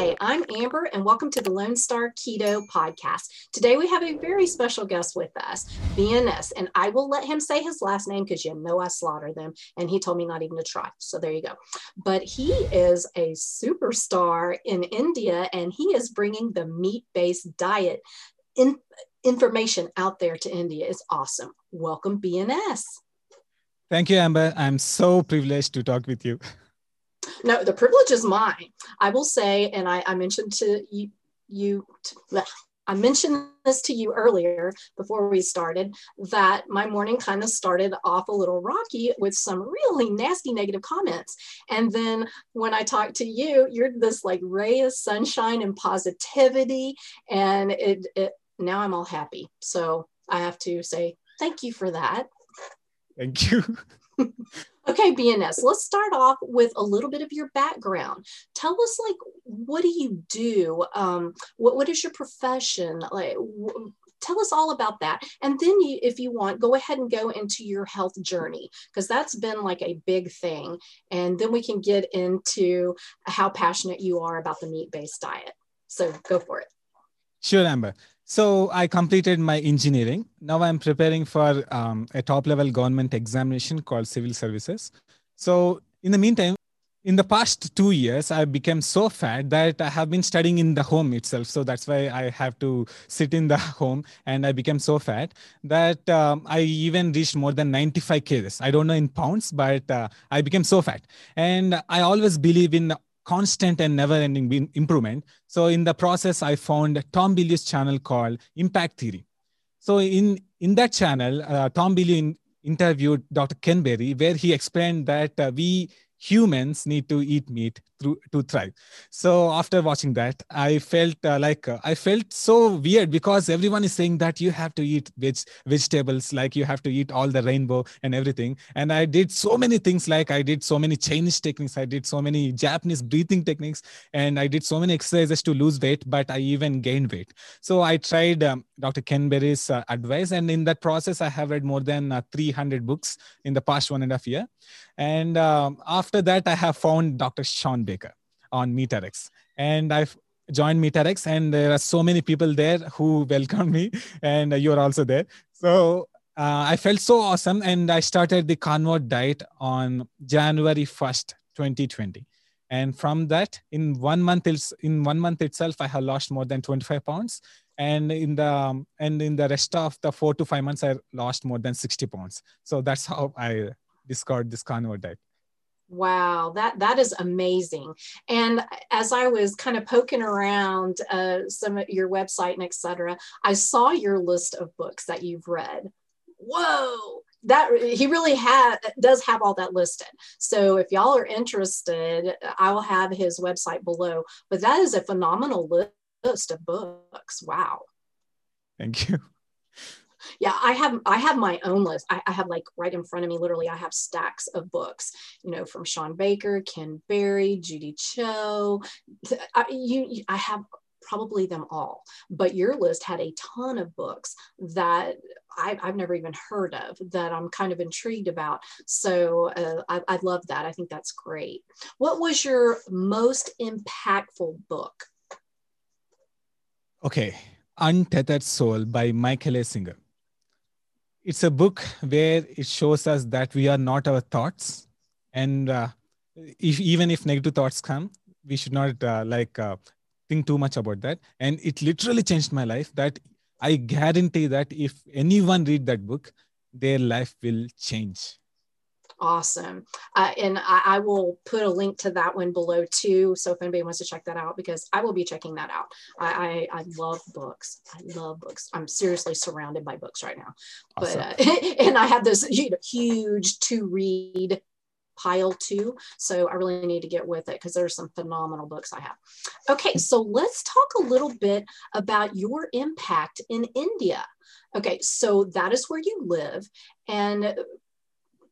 Hi, I'm Amber, and welcome to the Lone Star Keto Podcast. Today we have a very special guest with us, BNS, and I will let him say his last name because you know I slaughter them, and he told me not even to try. So there you go. But he is a superstar in India, and he is bringing the meat based diet in, information out there to India. It's awesome. Welcome, BNS. Thank you, Amber. I'm so privileged to talk with you. No, the privilege is mine. I will say, and I, I mentioned to you, you I mentioned this to you earlier before we started that my morning kind of started off a little rocky with some really nasty negative comments. And then when I talked to you, you're this like ray of sunshine and positivity. And it, it now I'm all happy. So I have to say thank you for that. Thank you. okay, BNS, let's start off with a little bit of your background. Tell us, like, what do you do? Um, what, what is your profession? Like, tell us all about that. And then, you, if you want, go ahead and go into your health journey because that's been like a big thing. And then we can get into how passionate you are about the meat based diet. So go for it. Sure, Amber. So I completed my engineering. Now I'm preparing for um, a top level government examination called civil services. So in the meantime, in the past two years, I became so fat that I have been studying in the home itself. So that's why I have to sit in the home, and I became so fat that um, I even reached more than 95 kgs. I don't know in pounds, but uh, I became so fat. And I always believe in constant and never ending improvement. So in the process, I found Tom Bilyeu's channel called Impact Theory. So in, in that channel, uh, Tom Bilyeu interviewed Dr. Ken Berry, where he explained that uh, we humans need to eat meat through to thrive. So after watching that i felt uh, like uh, i felt so weird because everyone is saying that you have to eat veg vegetables like you have to eat all the rainbow and everything. And i did so many things like i did so many chinese techniques i did so many japanese breathing techniques and i did so many exercises to lose weight but i even gained weight. So i tried um, dr ken berry's uh, advice and in that process i have read more than uh, 300 books in the past one and a half year. And um, after that i have found dr shawn Baker on MeatRx. And I've joined MeatRx, and there are so many people there who welcomed me, and you're also there. So uh, I felt so awesome, and I started the Carnivore diet on January 1st, 2020. And from that, in one month, in one month itself, I have lost more than 25 pounds. And in the um, and in the rest of the four to five months, I lost more than 60 pounds. So that's how I discovered this carnivore diet. Wow, that that is amazing. And as I was kind of poking around uh, some of your website and etc., I saw your list of books that you've read. Whoa, that he really had does have all that listed. So if y'all are interested, I will have his website below. But that is a phenomenal list of books. Wow. Thank you yeah i have i have my own list. I, I, have like right in front of me literally i have stacks of books you know from shawn baker ken berry judy cho. I, you i have probably them all but your list had a ton of books that I, have never even heard of that i'm kind of intrigued about. So uh, I, I love that. I think that's great. What was your most impactful book? Okay untethered soul by michael a. Singer it's a book where it shows us that we are not our thoughts. And uh, if, even if negative thoughts come we should not uh, like uh, think too much about that. And it literally changed my life that i guarantee that if anyone read that book their life will change awesome. Uh, and I, I, will put a link to that one below too. So if anybody wants to check that out, because I will be checking that out. I, I, I love books. I love books. I'm seriously surrounded by books right now. Awesome. But uh, and I have this huge to read pile too. So I really need to get with it because there's some phenomenal books I have. Okay, so let's talk a little bit about your impact in India. Okay, so that is where you live. And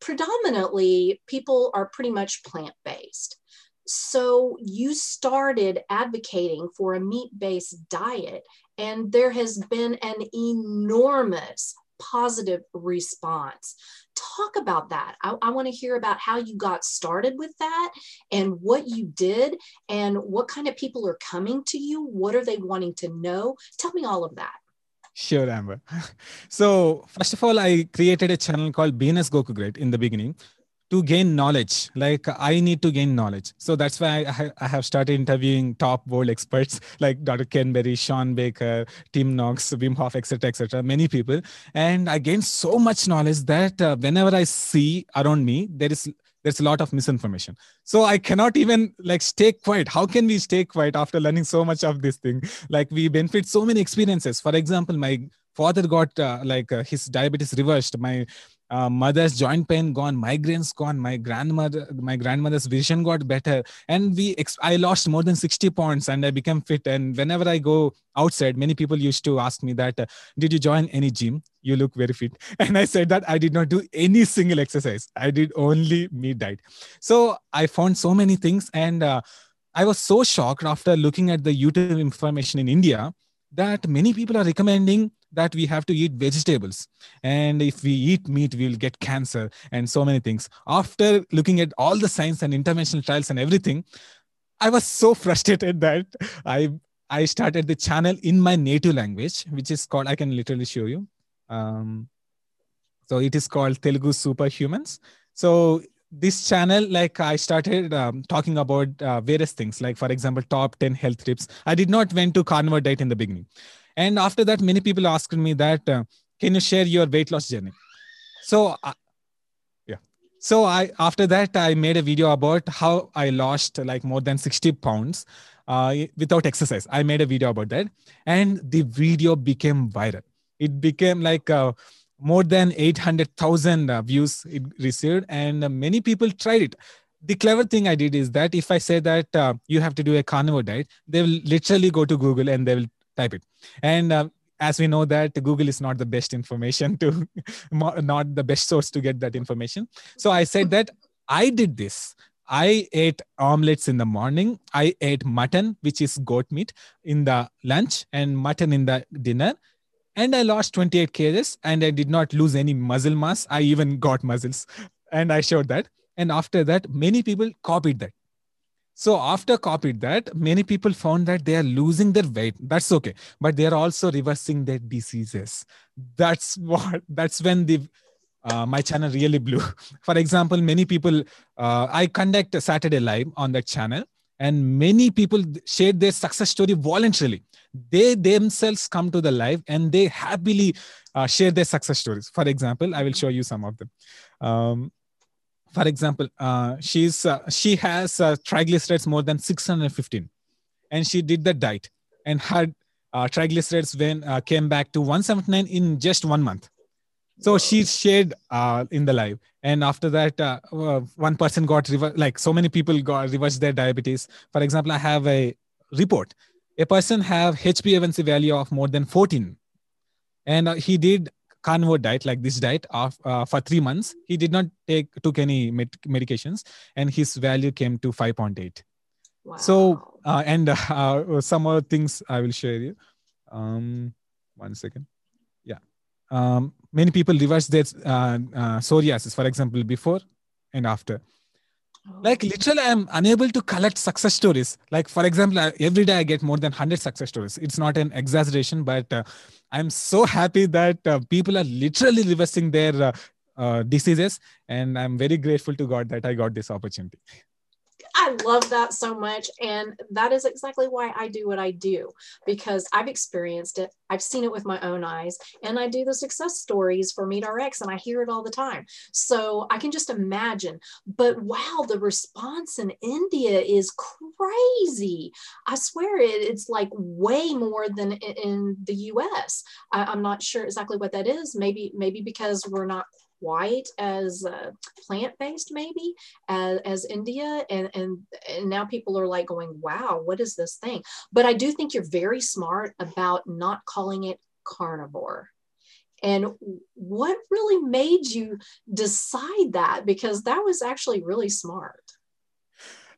predominantly people are pretty much plant based. So you started advocating for a meat based diet, and there has been an enormous positive response. Talk about that. I, I want to hear about how you got started with that and what you did and what kind of people are coming to you. What are they wanting to know? Tell me all of that. Sure, Amber. So, first of all, I created a channel called BNS Goku Great in the beginning to gain knowledge. Like i need to gain knowledge. So that's why i, I have started interviewing top world experts like dr ken berry Shawn baker tim Noakes, wim hof etc etc many people. And i gained so much knowledge that uh, whenever i see around me there is there's a lot of misinformation. So i cannot even like stay quiet. How can we stay quiet after learning so much of this thing? Like we benefit so many experiences. For example my father got uh, like uh, his diabetes reversed. My uh, mother's joint pain gone migraines gone my grandmother my grandmother's vision got better. And we ex- i lost more than 60 pounds and i became fit. And whenever i go outside many people used to ask me that uh, did you join any gym? You look very fit. And i said that i did not do any single exercise. I did only meat diet. So i found so many things and uh, i was so shocked after looking at the youtube information in india that many people are recommending that we have to eat vegetables. And if we eat meat we'll get cancer and so many things. After looking at all the science and interventional trials and everything i was so frustrated that i i started the channel in my native language which is called i can literally show you. Um, so it is called telugu superhumans. So this channel like i started um, talking about uh, various things like for example top 10 health tips. I did not went to carnivore diet in the beginning and after that many people asked me that uh, can you share your weight loss journey? So uh, yeah. So i after that i made a video about how i lost like more than 60 pounds uh, without exercise. I made a video about that. And the video became viral. It became like uh, more than 800000 uh, views it received and uh, many people tried it. The clever thing I did is that if I say that uh, you have to do a carnivore diet, they will literally go to Google and they will type it. And uh, as we know that google is not the best information to not the best source to get that information. So i said that i did this. I ate omelets in the morning. I ate mutton which is goat meat in the lunch and mutton in the dinner. And i lost 28 kgs and i did not lose any muscle mass. I even got muscles. And i showed that. And after that many people copied that so after copied that, many people found that they are losing their weight. That's okay, but they are also reversing their diseases. That's what. That's when the uh, my channel really blew. For example, many people uh, I conduct a Saturday live on that channel, and many people share their success story voluntarily. They themselves come to the live and they happily uh, share their success stories. For example, I will show you some of them. Um, for example, uh, she's uh, she has uh, triglycerides more than 615, and she did the diet and had uh, triglycerides when uh, came back to 179 in just one month. So she shared uh, in the live, and after that, one person got rever- like so many people got reversed their diabetes. For example, I have a report. A person have HbA1c value of more than 14, and he did carnivore diet like this diet of, uh, for three months he did not take took any med- medications and his value came to 5.8 wow. so uh, and uh, some other things i will share you. Um one second. Yeah. Um many people reverse their uh, uh, psoriasis for example before and after like literally i'm unable to collect success stories. Like for example every day i get more than 100 success stories. It's not an exaggeration but uh, i'm so happy that uh, people are literally reversing their uh, uh diseases and i'm very grateful to god that i got this opportunity I love that so much. And that is exactly why I do what I do because I've experienced it. I've seen it with my own eyes. And I do the success stories for MeatRx and I hear it all the time. So I can just imagine. But wow, the response in India is crazy. I swear it, it's like way more than in the US. I, am not sure exactly what that is. Maybe, maybe because we're not quite as uh, plant-based maybe as, as India and, and and now people are like going wow what is this thing? But I do think you're very smart about not calling it carnivore. And what really made you decide that? Because that was actually really smart.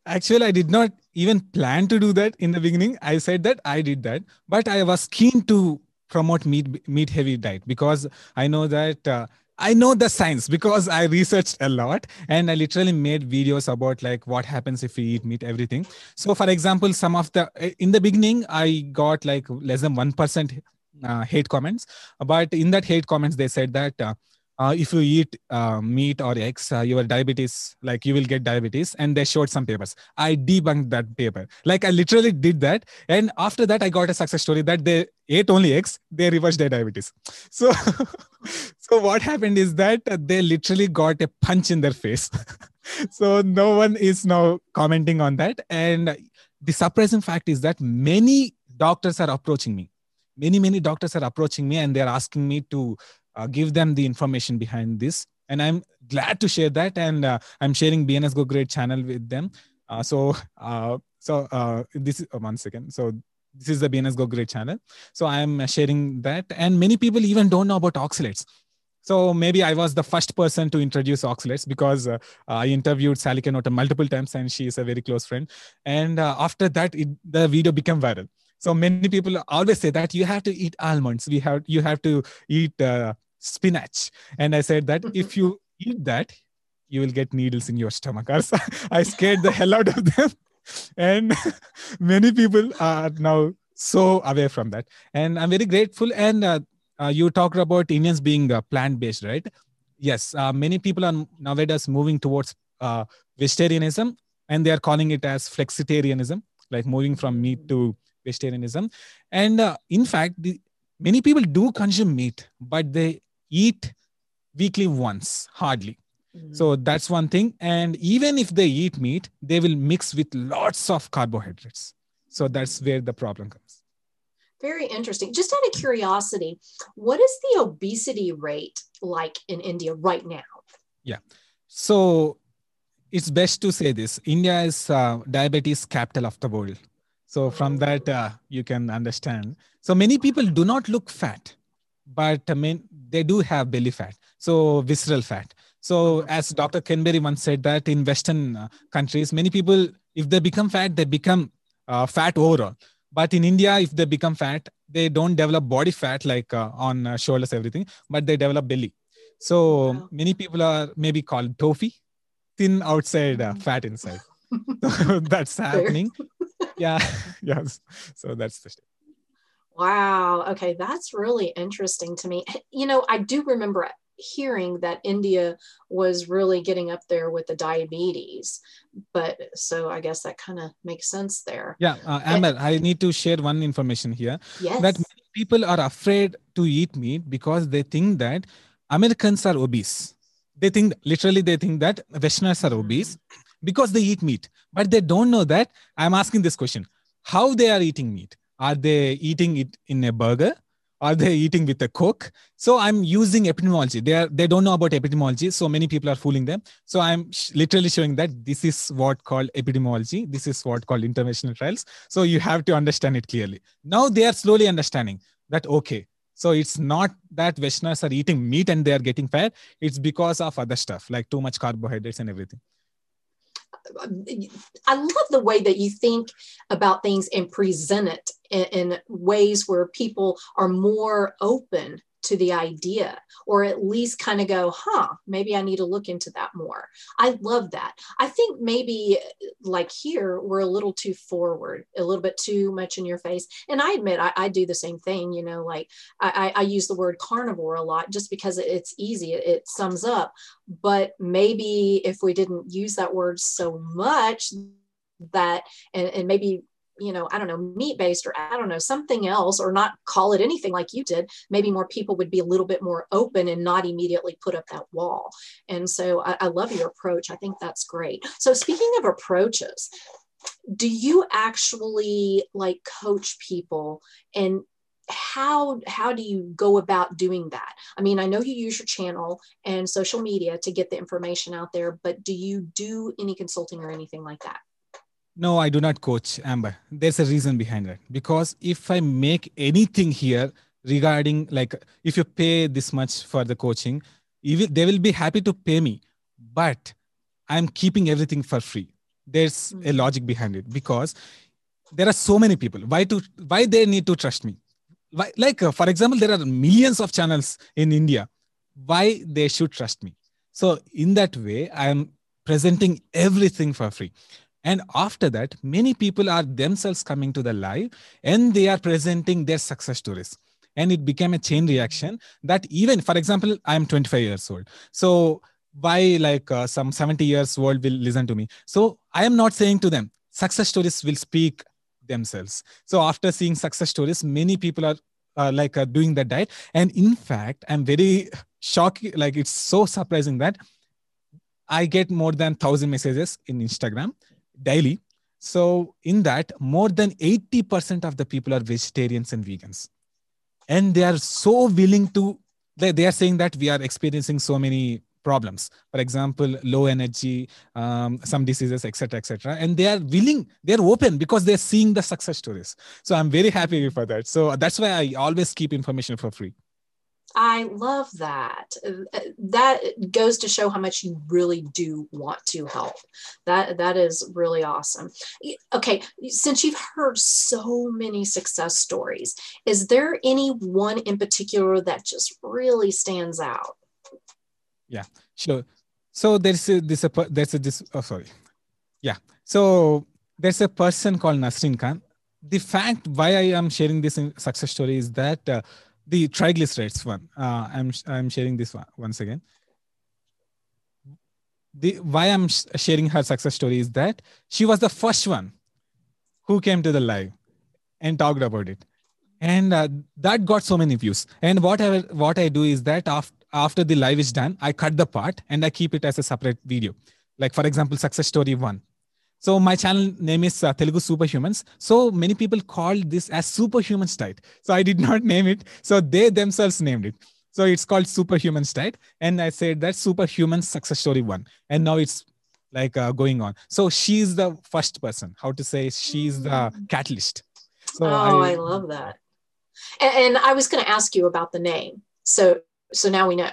Actually i did not even plan to do that in the beginning. I said that i did that but i was keen to promote meat meat heavy diet because I know that uh, I know the science because I researched a lot and I literally made videos about like what happens if we eat meat, everything. So, for example, some of the in the beginning, I got like less than one percent uh, hate comments, but in that hate comments, they said that uh, uh, if you eat uh, meat or eggs, uh, your diabetes, like you will get diabetes. And they showed some papers. I debunked that paper. Like I literally did that. And after that, I got a success story that they ate only eggs, they reversed their diabetes. So, so what happened is that they literally got a punch in their face. so no one is now commenting on that. And the surprising fact is that many doctors are approaching me. Many, many doctors are approaching me and they're asking me to uh, give them the information behind this. And i'm glad to share that. And uh, i'm sharing bns go great channel with them. Uh, so uh, so uh, this is oh, one second. So this is the bns go great channel. So i'm sharing that. And many people even don't know about oxalates. So maybe I was the first person to introduce oxalates because uh, I interviewed Sally K. Norton multiple times and she is a very close friend. And uh, after that, it, the video became viral so many people always say that you have to eat almonds. We have you have to eat uh, spinach. And i said that if you eat that you will get needles in your stomach. I scared the hell out of them. And many people are now so away from that. And i'm very grateful. And uh, uh, you talked about indians being uh, plant-based right? Yes. Uh, many people are nowadays moving towards uh, vegetarianism and they are calling it as flexitarianism like moving from meat to vegetarianism. And uh, in fact the, many people do consume meat but they eat weekly once hardly. Mm-hmm. so that's one thing. And even if they eat meat they will mix with lots of carbohydrates. So that's where the problem comes. Very interesting. Just out of curiosity what is the obesity rate like in india right now? Yeah. So it's best to say this. India is uh, diabetes capital of the world so from that, uh, you can understand. So many people do not look fat, but I mean, they do have belly fat. So visceral fat. So as Dr. Ken Berry once said that in Western uh, countries, many people, if they become fat, they become uh, fat overall. But in India, if they become fat, they don't develop body fat like uh, on uh, shoulders, everything, but they develop belly. So wow. many people are maybe called tofi, thin outside, uh, fat inside. so that's happening yeah. Yes. So that's the wow. Okay. That's really interesting to me. You know i do remember hearing that india was really getting up there with the diabetes but so i guess that kind of makes sense there. Yeah uh, amber i need to share one information here yes. that people are afraid to eat meat because they think that americans are obese. They think literally they think that westerners are obese. mm-hmm because they eat meat. But they don't know that i'm asking this question. How they are eating meat? Are they eating it in a burger? Are they eating with a coke? So i'm using epidemiology. They are they don't know about epidemiology. So many people are fooling them. So i'm sh- literally showing that this is what called epidemiology. This is what called interventional trials. So you have to understand it clearly. Now they are slowly understanding that okay so it's not that Westerners are eating meat and they are getting fat. It's because of other stuff like too much carbohydrates and everything. I love the way that you think about things and present it in, in ways where people are more open to the idea or at least kind of go huh maybe i need to look into that more. I love that. I think maybe like here we're a little too forward a little bit too much in your face. And i admit i, I do the same thing you know like I, I, use the word carnivore a lot just because it's easy it, it sums up. But maybe if we didn't use that word so much that and, and maybe you know, I don't know, meat based or I don't know, something else, or not call it anything like you did, maybe more people would be a little bit more open and not immediately put up that wall. And so I, I love your approach. I think that's great. So, speaking of approaches, do you actually like coach people and how how do you go about doing that i mean i know you use your channel and social media to get the information out there but do you do any consulting or anything like that no, I do not coach Amber. There's a reason behind that. Because if I make anything here regarding like if you pay this much for the coaching, they will be happy to pay me. But I'm keeping everything for free. There's mm-hmm. a logic behind it because there are so many people. Why to why they need to trust me? why, like uh, for example there are millions of channels in india why they should trust me so in that way i am presenting everything for free and after that many people are themselves coming to the live and they are presenting their success stories. And it became a chain reaction that even for example i'm 25 years old. So why like uh, some 70 years old will listen to me? So i am not saying to them success stories will speak themselves. So after seeing success stories many people are uh, like uh, doing that diet. And in fact i'm very shocked like it's so surprising that i get more than 1000 messages in instagram daily. So in that more than 80% of the people are vegetarians and vegans. And they are so willing to they, they are saying that we are experiencing so many problems. For example low energy um, some diseases etc etc and they are willing they're open because they're seeing the success stories. So i'm very happy for that. So that's why i always keep information for free I love that. That goes to show how much you really do want to help. That that is really awesome. Okay, since you've heard so many success stories, is there any one in particular that just really stands out? Yeah, sure. So there's a, this a there's a this oh sorry, yeah. So there's a person called Nasrin Khan. The fact why I am sharing this success story is that uh, the triglycerides one. Uh, I'm I'm sharing this one once again. The why I'm sharing her success story is that she was the first one who came to the live and talked about it, and uh, that got so many views. And what I what I do is that after after the live is done, I cut the part and I keep it as a separate video. Like for example, success story one. So my channel name is uh, Telugu Superhumans. So many people called this as Superhumans Diet. So I did not name it. So they themselves named it. So it's called Superhumans Diet. And I said that Superhuman Success Story One. And now it's like uh, going on. So she's the first person. How to say she's the mm. catalyst. So oh, I, I love that. And, and I was going to ask you about the name. So so now we know.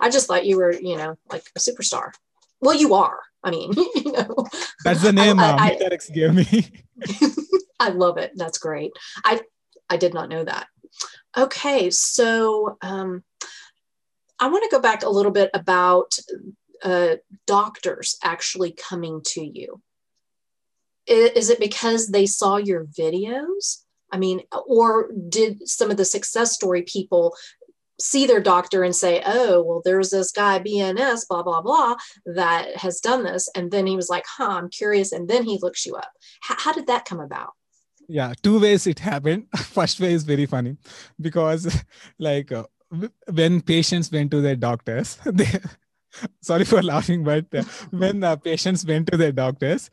I just thought you were, you know, like a superstar. Well, you are. I mean, you know. That's the name I, I, uh, gave me. I love it. That's great. I I did not know that. Okay, so um, I want to go back a little bit about uh, doctors actually coming to you. Is it because they saw your videos? I mean, or did some of the success story people see their doctor and say, oh, well, there's this guy, BNS, blah, blah, blah, that has done this. And then he was like, huh, I'm curious. And then he looks you up. H- how did that come about? Yeah, two ways it happened. First way is very funny because, like, uh, when patients went to their doctors, they, sorry for laughing, but uh, when uh, patients went to their doctors,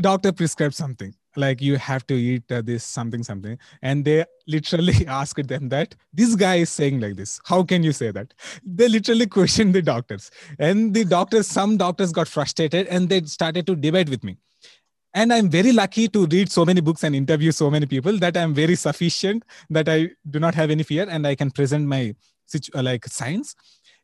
doctor prescribed something like you have to eat uh, this something something. And they literally asked them that this guy is saying like this. How can you say that? They literally questioned the doctors. And the doctors some doctors got frustrated and they started to debate with me. And i'm very lucky to read so many books and interview so many people that i'm very sufficient that i do not have any fear and i can present my uh, like science.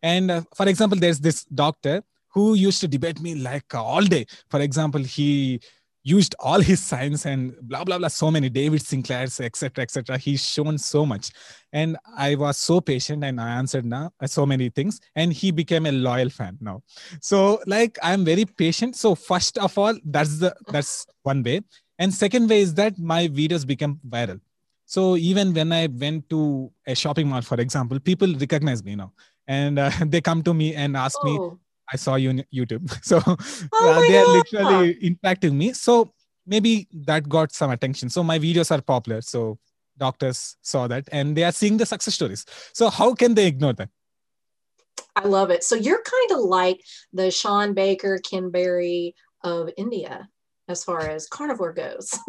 And uh, for example there's this doctor who used to debate me like uh, all day. For example he used all his science and blah blah blah so many david sinclair's etc etc he's shown so much. And i was so patient and i answered now uh, so many things. And he became a loyal fan now. So like i'm very patient. So first of all that's the that's one way. And second way is that my videos become viral. So even when i went to a shopping mall for example people recognize me now. And uh, they come to me and ask oh. me I saw you on YouTube. So oh uh, they are literally impacting me. So maybe that got some attention. So my videos are popular. So doctors saw that and they are seeing the success stories. So how can they ignore that? I love it. So you're kind of like the Shawn Baker, Ken Berry of India as far as carnivore goes.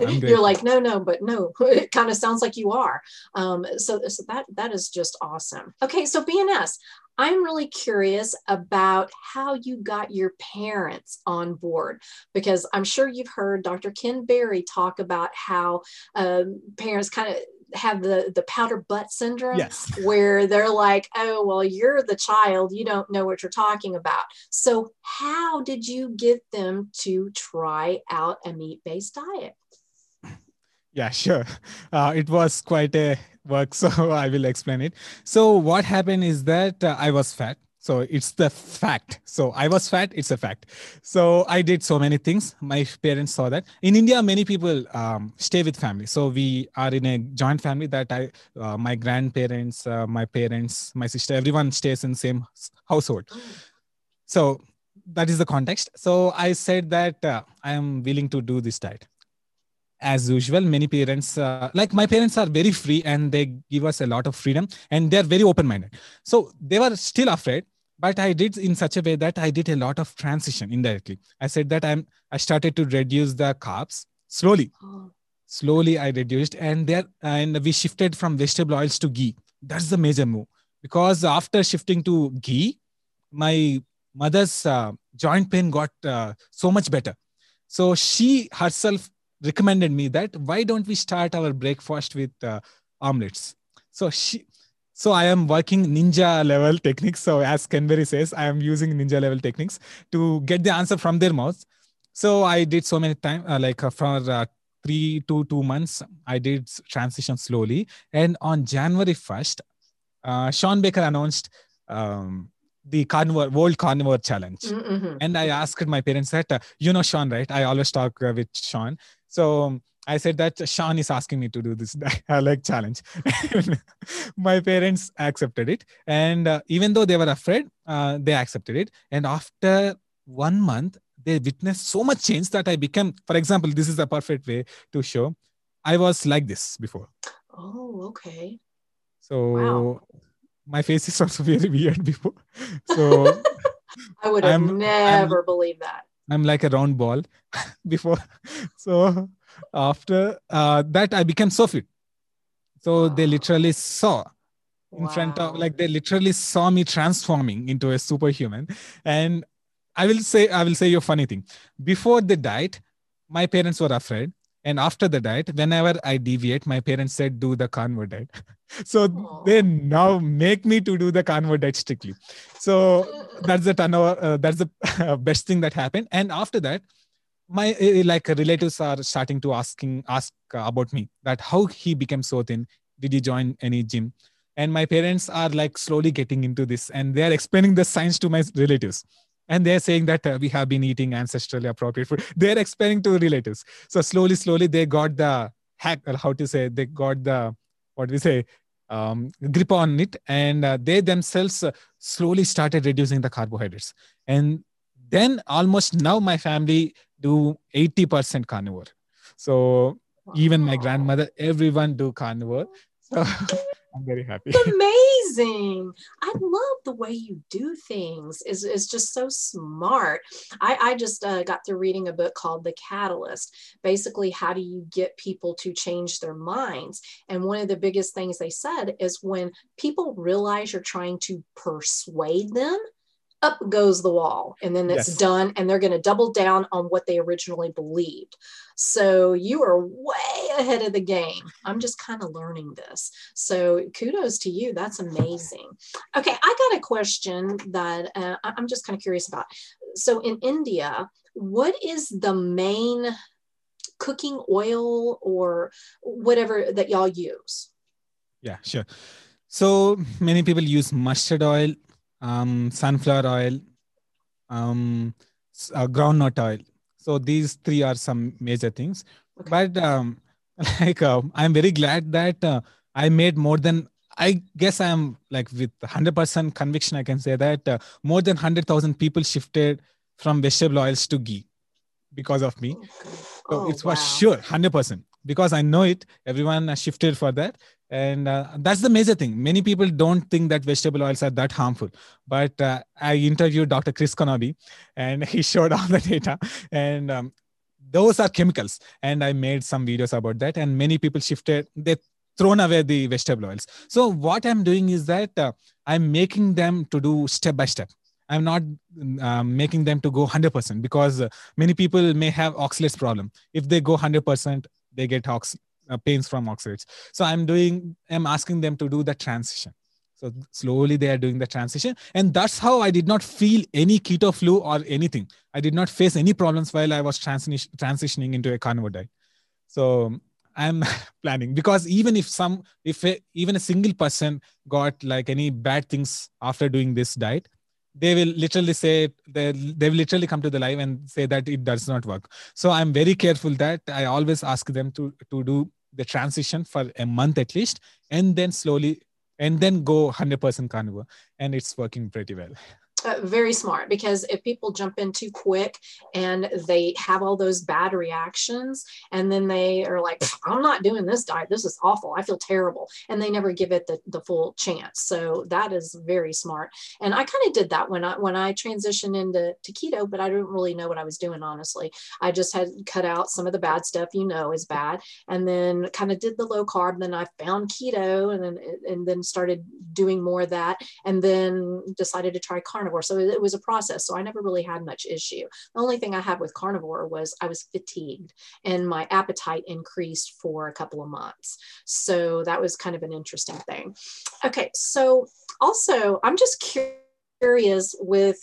you're like no no but no it kind of sounds like you are um, so, so that that is just awesome okay so bns i'm really curious about how you got your parents on board because i'm sure you've heard dr ken berry talk about how um, parents kind of have the the powder butt syndrome yes. where they're like oh well you're the child you don't know what you're talking about so how did you get them to try out a meat-based diet Yeah, sure. Uh, it was quite a work, so I will explain it. So what happened is that uh, I was fat. So it's the fact. So I was fat. It's a fact. So I did so many things. My parents saw that. In India, many people um, stay with family. So we are in a joint family that I, uh, my grandparents, uh, my parents, my sister, everyone stays in same household. So that is the context. So I said that uh, I am willing to do this diet as usual many parents uh, like my parents are very free and they give us a lot of freedom and they're very open minded so they were still afraid but i did in such a way that i did a lot of transition indirectly. I said that i'm i started to reduce the carbs slowly. Oh. slowly i reduced and there and we shifted from vegetable oils to ghee. That's the major move. Because after shifting to ghee my mother's uh, joint pain got uh, so much better. So she herself recommended me that why don't we start our breakfast with uh, omelets? So she so i am working ninja level techniques. So as ken berry says i am using ninja level techniques to get the answer from their mouths. So i did so many times uh, like uh, for uh, three to two months i did transition slowly. And on january 1st uh, shawn baker announced um, the carnivore world carnivore challenge mm-hmm. and i asked my parents that uh, you know shawn right i always talk uh, with shawn so I said that shawn is asking me to do this like challenge. my parents accepted it, and uh, even though they were afraid, uh, they accepted it. And after one month, they witnessed so much change that I became. For example, this is a perfect way to show. I was like this before. Oh, okay. So wow. My face is also very weird before. So I would have I'm, never I'm, believed that. I'm like a round ball before. So after uh, that, I became so fit. So wow. they literally saw in wow. front of, like they literally saw me transforming into a superhuman. And I will say, I will say you a funny thing. Before the diet, my parents were afraid. And after the diet, whenever I deviate, my parents said, do the carnivore diet. So Aww. they now make me to do the carnivore diet strictly. So that's the turnover, uh, that's the best thing that happened. And after that, my uh, like relatives are starting to asking ask about me that how he became so thin. Did he join any gym? And my parents are like slowly getting into this, and they are explaining the science to my relatives and they're saying that uh, we have been eating ancestrally appropriate food they're explaining to relatives so slowly slowly they got the hack how to say they got the what we say um, grip on it. And uh, they themselves uh, slowly started reducing the carbohydrates. And then almost now my family do 80% carnivore. So wow. even my grandmother everyone do carnivore. So I'm very happy. It's amazing. I love the way you do things. Is is just so smart. I, I just uh, got through reading a book called The Catalyst. Basically, how do you get people to change their minds? And one of the biggest things they said is when people realize you're trying to persuade them, up goes the wall and then it's yes. done and they're going to double down on what they originally believed. So you are way ahead of the game. I'm just kind of learning this. So kudos to you. That's amazing. Okay i got a question that uh, i'm just kind of curious about. So in india what is the main cooking oil or whatever that y'all use? Yeah sure. So many people use mustard oil um, sunflower oil, um, uh, groundnut oil. So these three are some major things. Okay. But um, like uh, I'm very glad that uh, I made more than I guess I'm like with 100% conviction I can say that uh, more than 100,000 people shifted from vegetable oils to ghee because of me. So oh, it was wow. sure 100% because I know it. Everyone shifted for that and uh, that's the major thing. Many people don't think that vegetable oils are that harmful. But uh, i interviewed dr chris Knobbe and he showed all the data. And um, those are chemicals. And i made some videos about that. And many people shifted they thrown away the vegetable oils. So what i'm doing is that uh, i'm making them to do step by step. I'm not um, making them to go 100% because uh, many people may have oxalates problem. If they go 100% they get ox- uh, pains from oxalates so i'm doing i'm asking them to do the transition. So slowly they are doing the transition. And that's how i did not feel any keto flu or anything. I did not face any problems while i was transi- transitioning into a carnivore diet. So I'm planning. Because even if some, if a, even a single person got like any bad things after doing this diet, they will literally say they they will literally come to the live and say that it does not work. So I'm very careful that I always ask them to to do the transition for a month at least, and then slowly and then go 100% carnivore, and it's working pretty well. Uh, very smart because if people jump in too quick and they have all those bad reactions and then they are like i'm not doing this diet. This is awful. I feel terrible and they never give it the, the full chance. So that is very smart. And i kind of did that when i when i transitioned into to keto but i didn't really know what i was doing honestly. I just had cut out some of the bad stuff you know is bad and then kind of did the low carb then i found keto and then and then started doing more of that and then decided to try carnivore carnivore. So it was a process. So I never really had much issue. The only thing I had with carnivore was I was fatigued and my appetite increased for a couple of months. So that was kind of an interesting thing. Okay. So also, I'm just curious with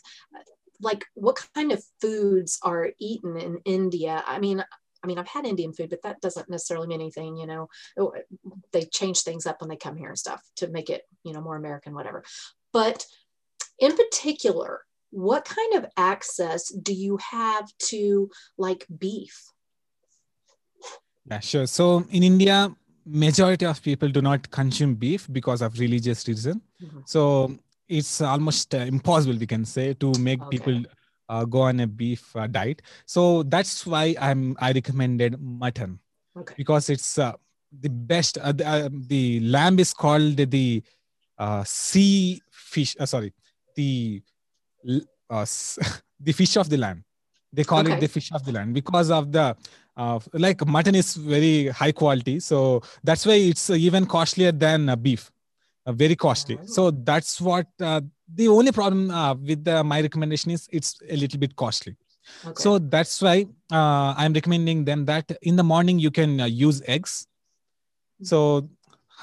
like what kind of foods are eaten in India? I mean, I mean, I've had Indian food, but that doesn't necessarily mean anything, you know. Oh, they change things up when they come here and stuff to make it, you know, more American, whatever. But in particular, what kind of access do you have to like beef? Yeah, sure. So in India, majority of people do not consume beef because of religious reason. Mm-hmm. So it's almost uh, impossible, we can say, to make okay. people uh, go on a beef uh, diet. So that's why I'm I recommended mutton okay. because it's uh, the best. Uh, the, uh, the, lamb is called the sea fish. sorry, the uh, the fish of the land. They call okay. it the fish of the land because of the uh, like mutton is very high quality, so that's why it's even costlier than uh, beef. Uh, very costly. So that's what uh, the only problem uh, with the, my recommendation is it's a little bit costly. Okay. So that's why uh, I'm recommending them that in the morning you can uh, use eggs. So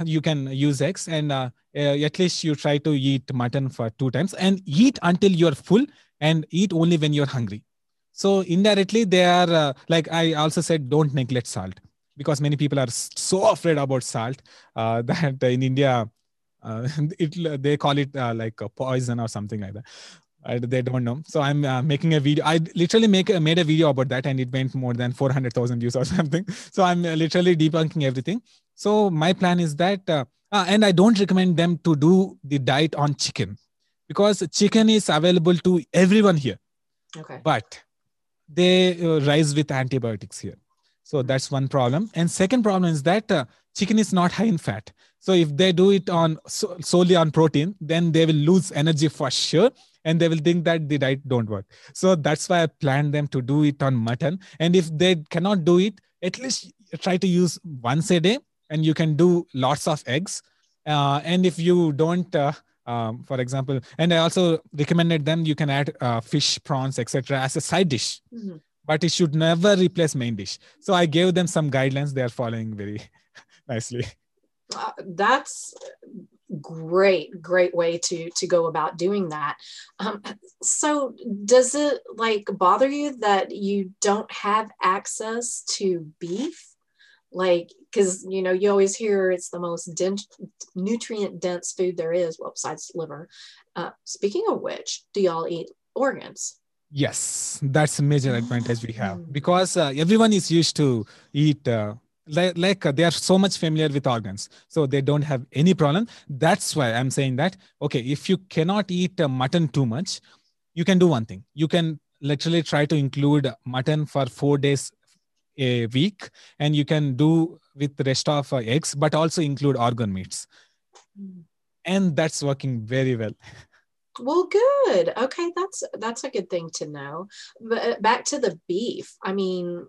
you can use eggs and uh, at least you try to eat mutton for two times and eat until you're full and eat only when you're hungry so indirectly they are uh, like i also said don't neglect salt because many people are so afraid about salt uh, that in india uh, it, they call it uh, like a poison or something like that they don't know. So I'm uh, making a video. I literally make made a video about that, and it went more than 400,000 views or something. So I'm uh, literally debunking everything. So my plan is that, uh, and I don't recommend them to do the diet on chicken because chicken is available to everyone here. Okay. But they uh, rise with antibiotics here. So that's one problem. And second problem is that uh, chicken is not high in fat. So if they do it on so, solely on protein, then they will lose energy for sure and they will think that the diet don't work so that's why i planned them to do it on mutton and if they cannot do it at least try to use once a day and you can do lots of eggs. Uh, and if you don't uh, um, for example and i also recommended them you can add uh, fish prawns etc as a side dish. Mm-hmm. but it should never replace main dish. So i gave them some guidelines. They are following very nicely. Uh, that's great great way to to go about doing that. Um, so does it like bother you that you don't have access to beef like because you know you always hear it's the most dense nutrient dense food there is well besides liver. Uh, speaking of which do y'all eat organs? Yes that's a major advantage we have. Mm. because uh, everyone is used to eat uh, like, like uh, they are so much familiar with organs so they don't have any problem. That's why i'm saying that okay if you cannot eat uh, mutton too much you can do one thing. You can literally try to include mutton for four days a week and you can do with the rest of uh, eggs but also include organ meats. Mm. and that's working very well. Well good. Okay that's that's a good thing to know. But back to the beef. I mean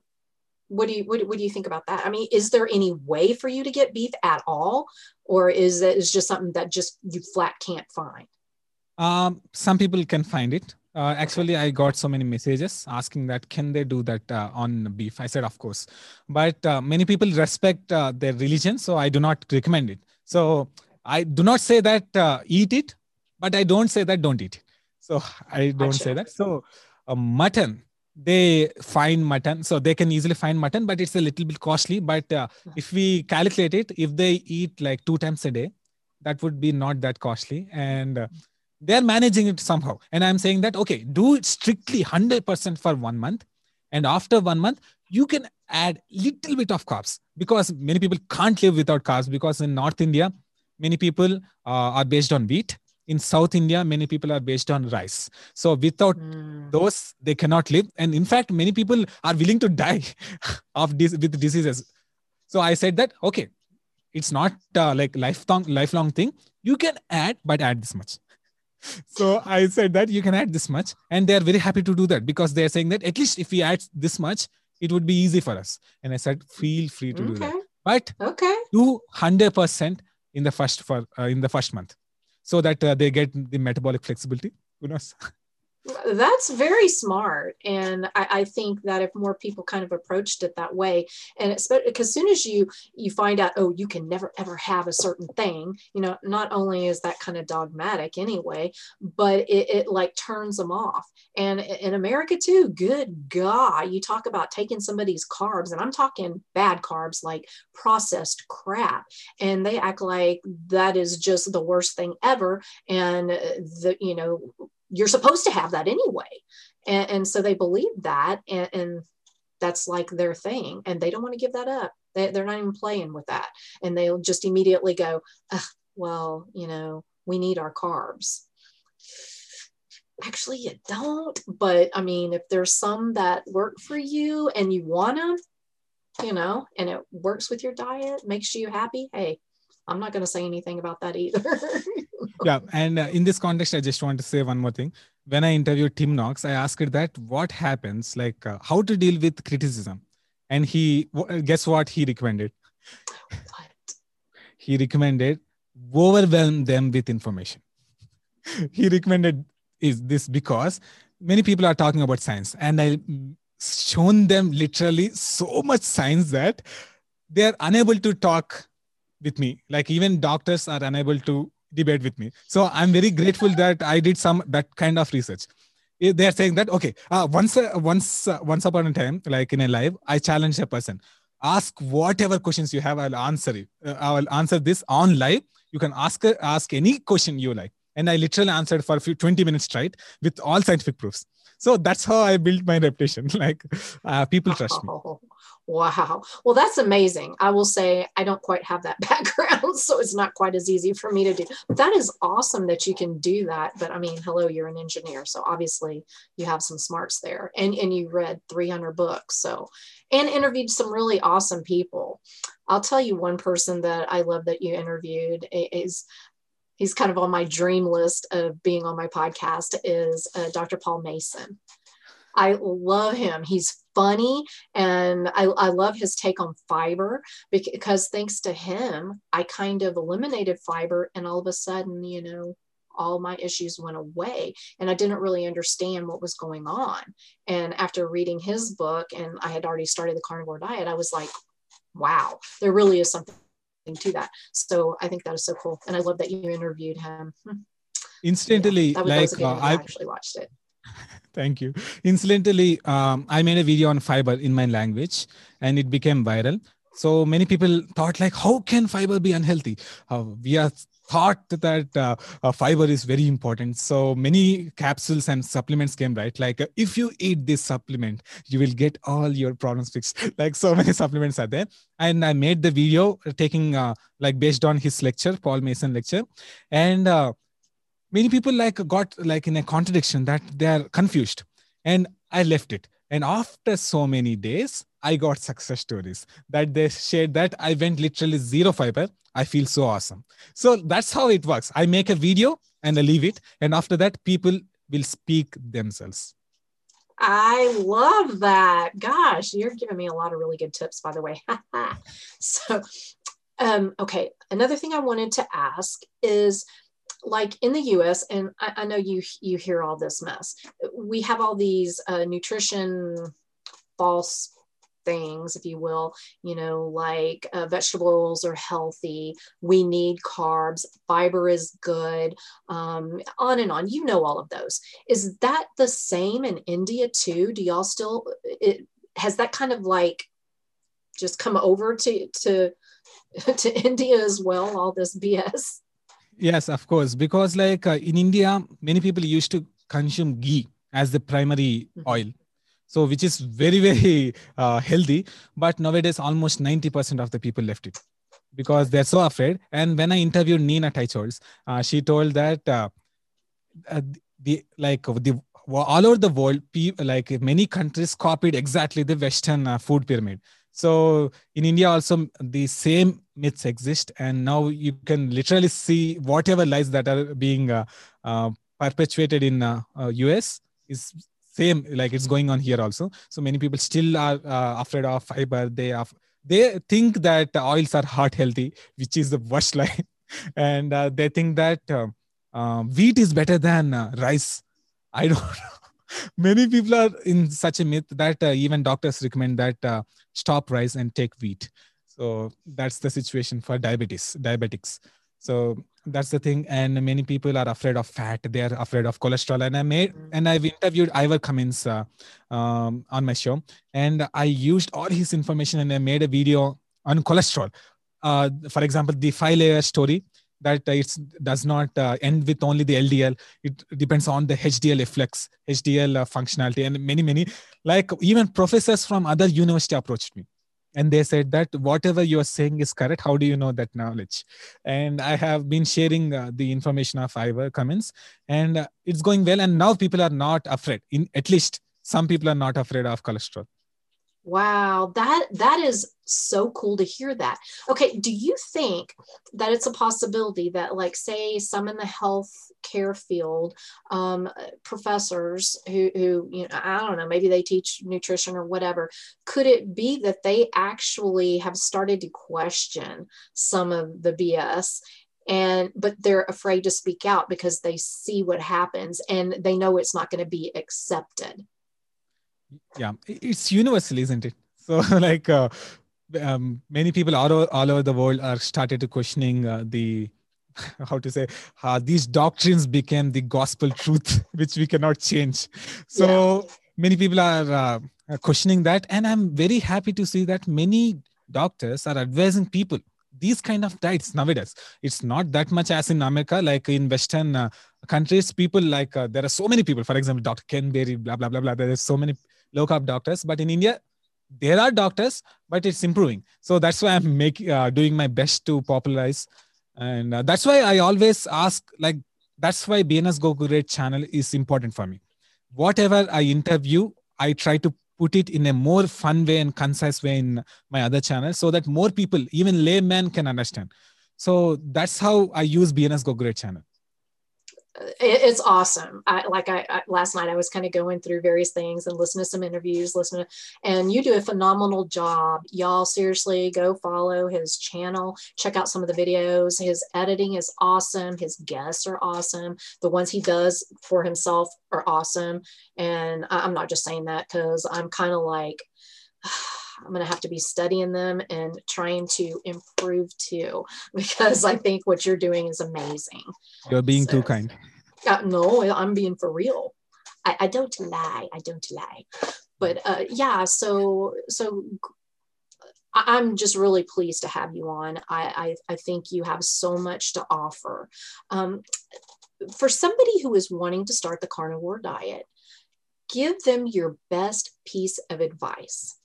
what do you what, what do you think about that? I mean is there any way for you to get beef at all? Or is it is just something that just you flat can't find? Um, some people can find it uh, actually i got so many messages asking that can they do that uh, on beef? I said of course. But uh, many people respect uh, their religion so i do not recommend it. So i do not say that uh, eat it but i don't say that don't eat it. So i don't say that. So uh, mutton they find mutton so they can easily find mutton but it's a little bit costly. But uh, if we calculate it if they eat like two times a day that would be not that costly. And uh, they're managing it somehow. And i'm saying that okay do it strictly 100% for one month. And after one month you can add little bit of carbs because many people can't live without carbs because in north india many people uh, are based on wheat. In south india many people are based on rice. So without mm. those they cannot live. And in fact many people are willing to die of this with diseases. So i said that okay it's not uh, like lifelong lifelong thing. You can add but add this much so i said that you can add this much and they are very happy to do that because they are saying that at least if we add this much it would be easy for us and i said feel free to okay. do that but okay do 100% in the first for uh, in the first month so that uh, they get the metabolic flexibility. Who knows? That's very smart. And I, I, think that if more people kind of approached it that way, and especially because soon as you you find out, oh, you can never ever have a certain thing, you know, not only is that kind of dogmatic anyway, but it, it like turns them off. And in America too, good God, you talk about taking somebody's carbs, and I'm talking bad carbs like processed crap, and they act like that is just the worst thing ever. And the you know you're supposed to have that anyway. And, and so they believe that, and, and, that's like their thing, and they don't want to give that up. They, they're not even playing with that, and they'll just immediately go, "Well, you know, we need our carbs." Actually, you don't. But I mean, if there's some that work for you and you want them, you know, and it works with your diet, makes you happy, hey, I'm not going to say anything about that either. yeah. And uh, in this context, I just want to say one more thing. When I interviewed Tim Noakes, I asked that what happens, like uh, how to deal with criticism. And he, guess what he recommended? What? He recommended overwhelm them with information. he recommended is this because many people are talking about science and I shown them literally so much science that they're unable to talk with me. Like even doctors are unable to debate with me. So i'm very grateful that i did some that kind of research. Eh, they are saying that okay uh, once uh, once uh, once upon a time like in a live i challenge a person. Ask whatever questions you have i'll answer it i will answer this on live. You can ask uh, ask any question you like. And i literally answered for a few 20 minutes straight with all scientific proofs so that's how i built my reputation like uh, people trust me Wow. Well, that's amazing. I will say I don't quite have that background, so it's not quite as easy for me to do. But that is awesome that you can do that. But I mean, hello, you're an engineer, so obviously you have some smarts there, and and you read 300 books, so and interviewed some really awesome people. I'll tell you one person that I love that you interviewed is he's kind of on my dream list of being on my podcast is uh, Dr. Paul Mason. I love him. He's funny and I, I love his take on fiber because thanks to him, I kind of eliminated fiber and all of a sudden, you know, all my issues went away and I didn't really understand what was going on. And after reading his book and I had already started the carnivore diet, I was like, wow, there really is something to that. So I think that is so cool. And I love that you interviewed him. Incidentally, yeah, that was, like uh, I actually watched it. Thank you. Incidentally, um, I made a video on fiber in my language and it became viral. So many people thought like, how can fiber be unhealthy? Uh, we are thought that uh, uh, fiber is very important. So many capsules and supplements came, right? Like uh, if you eat this supplement, you will get all your problems fixed. Like so many supplements are there. And I made the video taking uh, like based on his lecture, Paul Mason lecture. And uh, many people like got like in a contradiction that they are confused and i left it and after so many days i got success stories that they shared that i went literally zero fiber. I feel so awesome. So that's how it works. I make a video and i leave it. And after that people will speak themselves. I love that. Gosh, you're giving me a lot of really good tips, by the way. so, um, okay, another thing I wanted to ask is like in the US, and I, I, know you you hear all this mess. We have all these uh, nutrition false things, if you will, you know, like uh, vegetable oils are healthy, we need carbs, fiber is good, um, on and on. You know all of those. Is that the same in India too? Do y'all still, it, has that kind of like just come over to, to, to India as well, all this BS? Yes, of course. Because like uh, in India, many people used to consume ghee as the primary mm-hmm. oil so which is very very uh, healthy but nowadays almost 90% of the people left it because they're so afraid and when i interviewed nina teicholz uh, she told that uh, uh the like the all over the world like many countries copied exactly the western uh, food pyramid so in india also the same myths exist. And now you can literally see whatever lies that are being uh, perpetuated in us is same like it's going on here also. So many people still are uh, afraid of fiber. They are they think that oils are heart healthy which is the worst lie. And uh, they think that uh, uh, wheat is better than uh, rice. I don't know many people are in such a myth that uh, even doctors recommend that stop rice and take wheat. So that's the situation for diabetes diabetics. So that's the thing. And many people are afraid of fat. They are afraid of cholesterol. And i made mm. and i've interviewed ivor cummins uh, um, on my show. And i used all his information and i made a video on cholesterol. Uh, for example the five layer story that it does not uh, end with only the ldl it depends on the hdl effects hdl uh, functionality and many many like even professors from other university approached me. And they said that whatever you are saying is correct. How do you know that knowledge? And i have been sharing uh, the information of ivor cummins and uh, it's going well. And now people are not afraid. In at least some people are not afraid of cholesterol Wow, that that is so cool to hear that. Okay, do you think that it's a possibility that, like, say, some in the health care field, um, professors who, who, you know, I don't know, maybe they teach nutrition or whatever, could it be that they actually have started to question some of the BS and but they're afraid to speak out because they see what happens and they know it's not going to be accepted yeah it's universal isn't it? So like uh, um, many people all over, all over the world are started to questioning uh, the how to say uh, these doctrines became the gospel truth which we cannot change. So yeah. many people are uh, questioning that and i'm very happy to see that many doctors are advising people these kind of diets nowadays. It's not that much as in america like in western uh, countries people like uh, there are so many people. For example dr ken berry blah blah blah blah. There is so many low carb doctors but in india there are doctors but it's improving. So that's why i'm making uh, doing my best to popularize. And uh, that's why i always ask like that's why bns go great channel is important for me. Whatever i interview i try to put it in a more fun way and concise way in my other channel so that more people even layman can understand. So that's how i use bns go great channel it's awesome. I, like I, I, last night, I was kind of going through various things and listening to some interviews, listening, to, and you do a phenomenal job. Y'all seriously go follow his channel, check out some of the videos. His editing is awesome. His guests are awesome. The ones he does for himself are awesome. And I'm not just saying that because I'm kind of like. I'm going to have to be studying them and trying to improve too, because I think what you're doing is amazing. You're being so, too kind. Uh, no, I'm being for real. I, I don't lie. I don't lie. But uh, yeah, so so I'm just really pleased to have you on. I, I, I think you have so much to offer. Um, for somebody who is wanting to start the carnivore diet, give them your best piece of advice.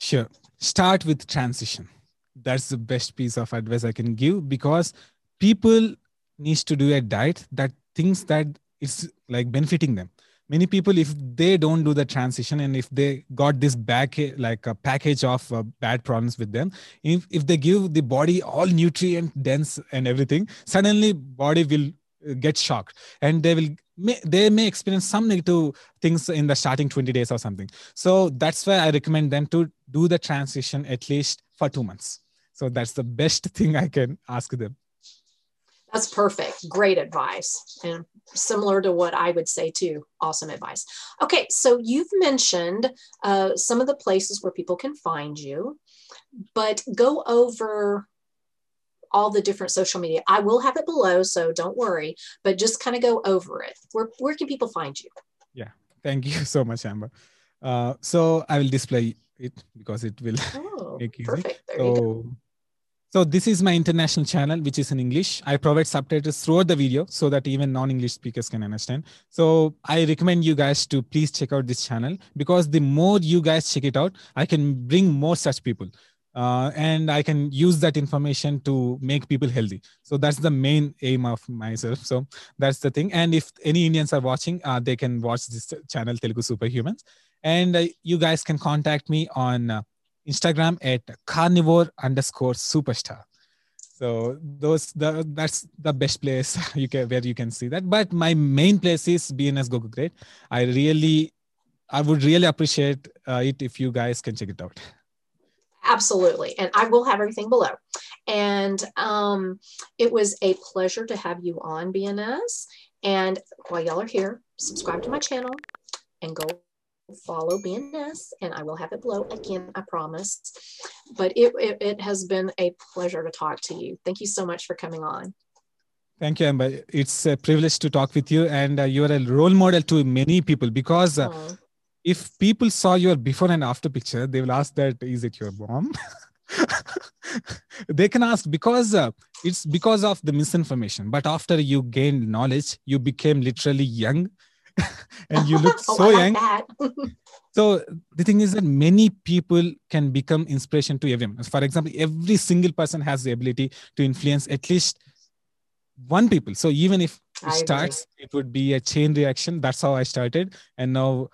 Sure. Start with transition. That's the best piece of advice I can give because people needs to do a diet that thinks that it's like benefiting them many people if they don't do the transition and if they got this back like a package of uh, bad problems with them if, if they give the body all nutrient dense and everything suddenly body will get shocked and they will may, they may experience some negative things in the starting 20 days or something so that's why i recommend them to do the transition at least for two months so that's the best thing i can ask them That's perfect. Great advice. And similar to what I would say too. Awesome advice. Okay, so you've mentioned uh, some of the places where people can find you, but go over all the different social media. I will have it below, so don't worry, but just kind of go over it. Where, where can people find you? Yeah, thank you so much, Amber. Uh, so I will display it because it will oh, make easy. Perfect. There so, you go. So this is my international channel, which is in English. I provide subtitles throughout the video so that even non-English speakers can understand. So I recommend you guys to please check out this channel because the more you guys check it out, I can bring more such people. Uh, and I can use that information to make people healthy. So that's the main aim of myself. So that's the thing. And if any Indians are watching, uh, they can watch this channel, Telugu Superhumans. And uh, you guys can contact me on uh, Instagram at carnivore underscore superstar. So those the that's the best place you can where you can see that. But my main place is BNS Go Great. I really, I would really appreciate uh, it if you guys can check it out. Absolutely, and I will have everything below. And um, it was a pleasure to have you on BNS. And while y'all are here, subscribe to my channel and go follow BNS and I will have it below again, I promise. But it, it, it, has been a pleasure to talk to you. Thank you so much for coming on. Thank you, Amber. It's a privilege to talk with you, and uh, you're a role model to many people because uh, if people saw your before and after picture, they will ask that, is it your mom? they can ask because uh, it's because of the misinformation. But after you gained knowledge, you became literally young and you look oh, so young. so the thing is that many people can become inspiration to everyone. For example, every single person has the ability to influence at least one people. So even if it starts, it would be a chain reaction. That's how I started, and now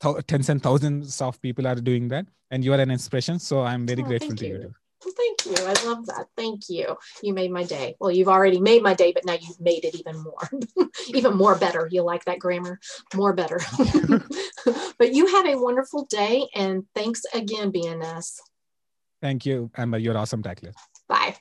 tens and thousands of people are doing that, and you are an inspiration. So I'm very oh, grateful to you. you. Thank you. I love that. Thank you. You made my day. Well, you've already made my day, but now you've made it even more, even more better. You like that grammar? More better. but you have a wonderful day. And thanks again, BNS. Thank you, Amber. You're awesome tackler. Bye.